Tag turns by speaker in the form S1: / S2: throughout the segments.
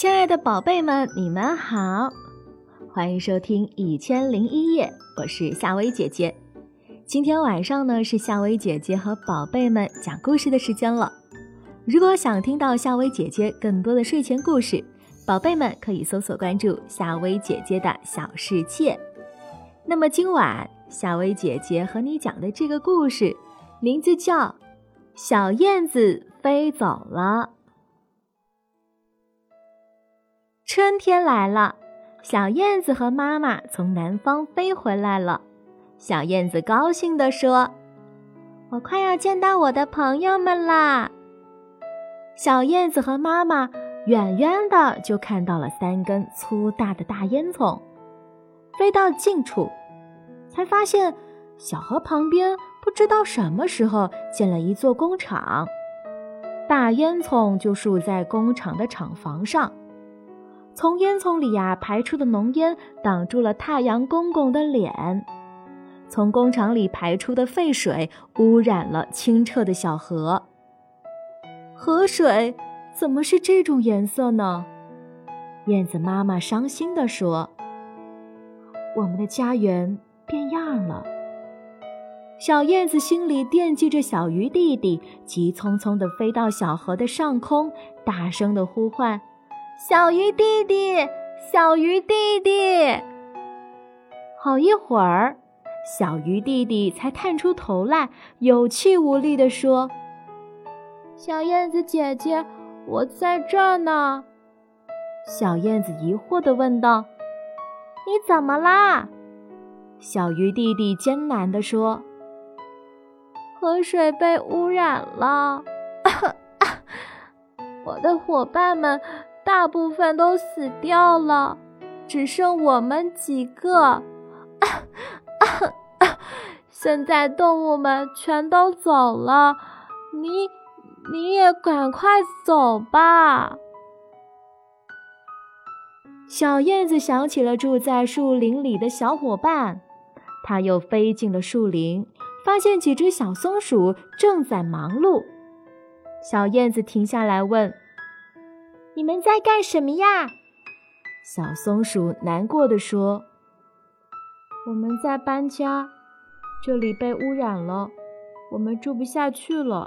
S1: 亲爱的宝贝们，你们好，欢迎收听《一千零一夜》，我是夏薇姐姐。今天晚上呢，是夏薇姐姐和宝贝们讲故事的时间了。如果想听到夏薇姐姐更多的睡前故事，宝贝们可以搜索关注夏薇姐姐的小世界。那么今晚夏薇姐姐和你讲的这个故事，名字叫《小燕子飞走了》。春天来了，小燕子和妈妈从南方飞回来了。小燕子高兴地说：“我快要见到我的朋友们啦！”小燕子和妈妈远远的就看到了三根粗大的大烟囱，飞到近处，才发现小河旁边不知道什么时候建了一座工厂，大烟囱就竖在工厂的厂房上。从烟囱里呀排出的浓烟挡住了太阳公公的脸，从工厂里排出的废水污染了清澈的小河。河水怎么是这种颜色呢？燕子妈妈伤心地说：“我们的家园变样了。”小燕子心里惦记着小鱼弟弟，急匆匆地飞到小河的上空，大声地呼唤。小鱼弟弟，小鱼弟弟。好一会儿，小鱼弟弟才探出头来，有气无力地说：“
S2: 小燕子姐姐，我在这儿呢。”
S1: 小燕子疑惑地问道：“你怎么啦？”小鱼弟弟艰难地说：“
S2: 河水被污染了，我的伙伴们。”大部分都死掉了，只剩我们几个。现在动物们全都走了，你你也赶快走吧。
S1: 小燕子想起了住在树林里的小伙伴，它又飞进了树林，发现几只小松鼠正在忙碌。小燕子停下来问。你们在干什么呀？小松鼠难过的说：“
S2: 我们在搬家，这里被污染了，我们住不下去了。”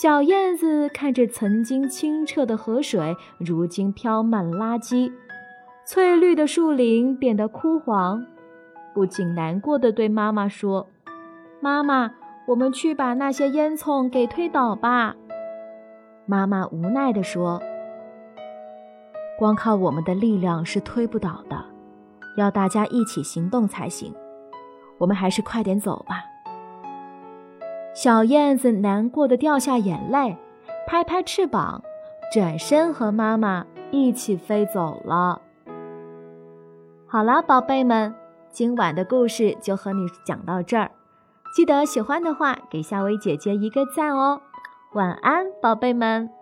S1: 小燕子看着曾经清澈的河水，如今飘满垃圾，翠绿的树林变得枯黄，不禁难过的对妈妈说：“妈妈，我们去把那些烟囱给推倒吧。”妈妈无奈地说：“光靠我们的力量是推不倒的，要大家一起行动才行。我们还是快点走吧。”小燕子难过的掉下眼泪，拍拍翅膀，转身和妈妈一起飞走了。好了，宝贝们，今晚的故事就和你讲到这儿。记得喜欢的话，给夏薇姐姐一个赞哦。晚安，宝贝们。